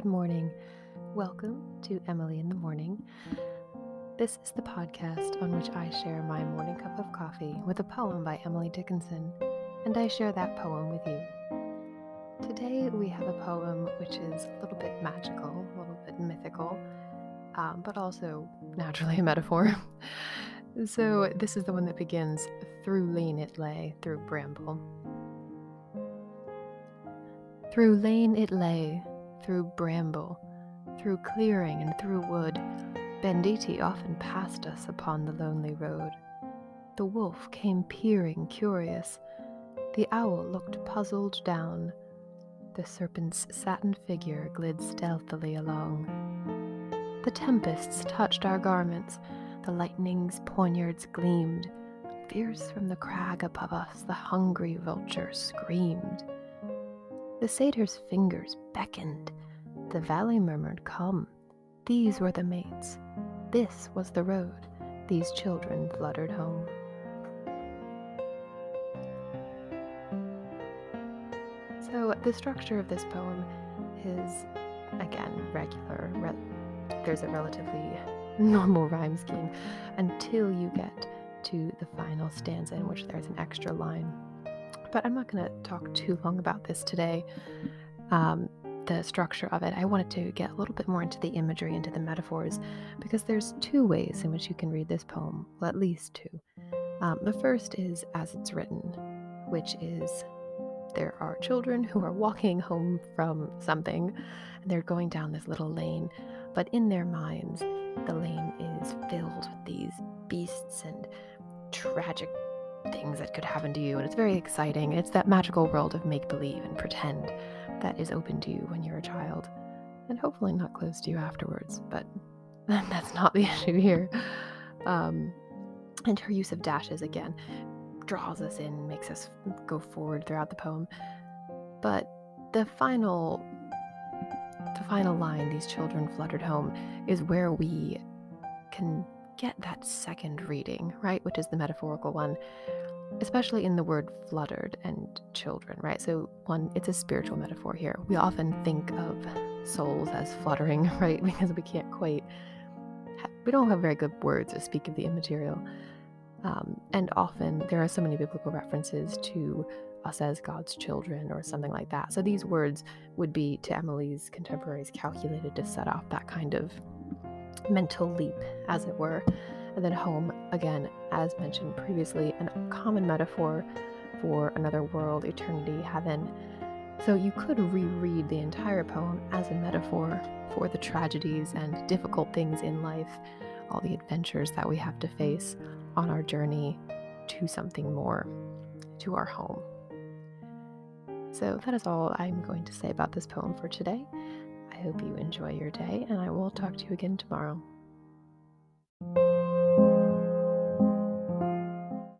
Good morning. Welcome to Emily in the Morning. This is the podcast on which I share my morning cup of coffee with a poem by Emily Dickinson, and I share that poem with you. Today we have a poem which is a little bit magical, a little bit mythical, um, but also naturally a metaphor. so this is the one that begins Through lane it lay, through bramble. Through lane it lay, through bramble, through clearing and through wood, banditti often passed us upon the lonely road. The wolf came peering curious, the owl looked puzzled down, the serpent's satin figure glid stealthily along. The tempests touched our garments, the lightning's poignards gleamed. Fierce from the crag above us, the hungry vulture screamed. The satyr's fingers beckoned, the valley murmured, Come. These were the mates. This was the road. These children fluttered home. So, the structure of this poem is, again, regular. Re- there's a relatively normal rhyme scheme until you get to the final stanza, in which there's an extra line. But I'm not going to talk too long about this today. Um, the structure of it, I wanted to get a little bit more into the imagery, into the metaphors, because there's two ways in which you can read this poem, well, at least two. Um, the first is as it's written, which is there are children who are walking home from something, and they're going down this little lane, but in their minds, the lane is filled with these beasts and tragic things that could happen to you, and it's very exciting. It's that magical world of make believe and pretend that is open to you when you're a child, and hopefully not closed to you afterwards, but that's not the issue here. Um, and her use of dashes again draws us in, makes us go forward throughout the poem. But the final the final line, these children fluttered home, is where we can get that second reading, right? Which is the metaphorical one, especially in the word fluttered and children, right? So, one, it's a spiritual metaphor here. We often think of souls as fluttering, right? Because we can't quite, we don't have very good words to speak of the immaterial. Um, and often there are so many biblical references to us as God's children or something like that. So, these words would be to Emily's contemporaries calculated to set off that kind of mental leap, as it were. And then home, again, as mentioned previously, a common metaphor for another world, eternity, heaven. So you could reread the entire poem as a metaphor for the tragedies and difficult things in life, all the adventures that we have to face on our journey to something more, to our home. So that is all I'm going to say about this poem for today. I hope you enjoy your day, and I will talk to you again tomorrow.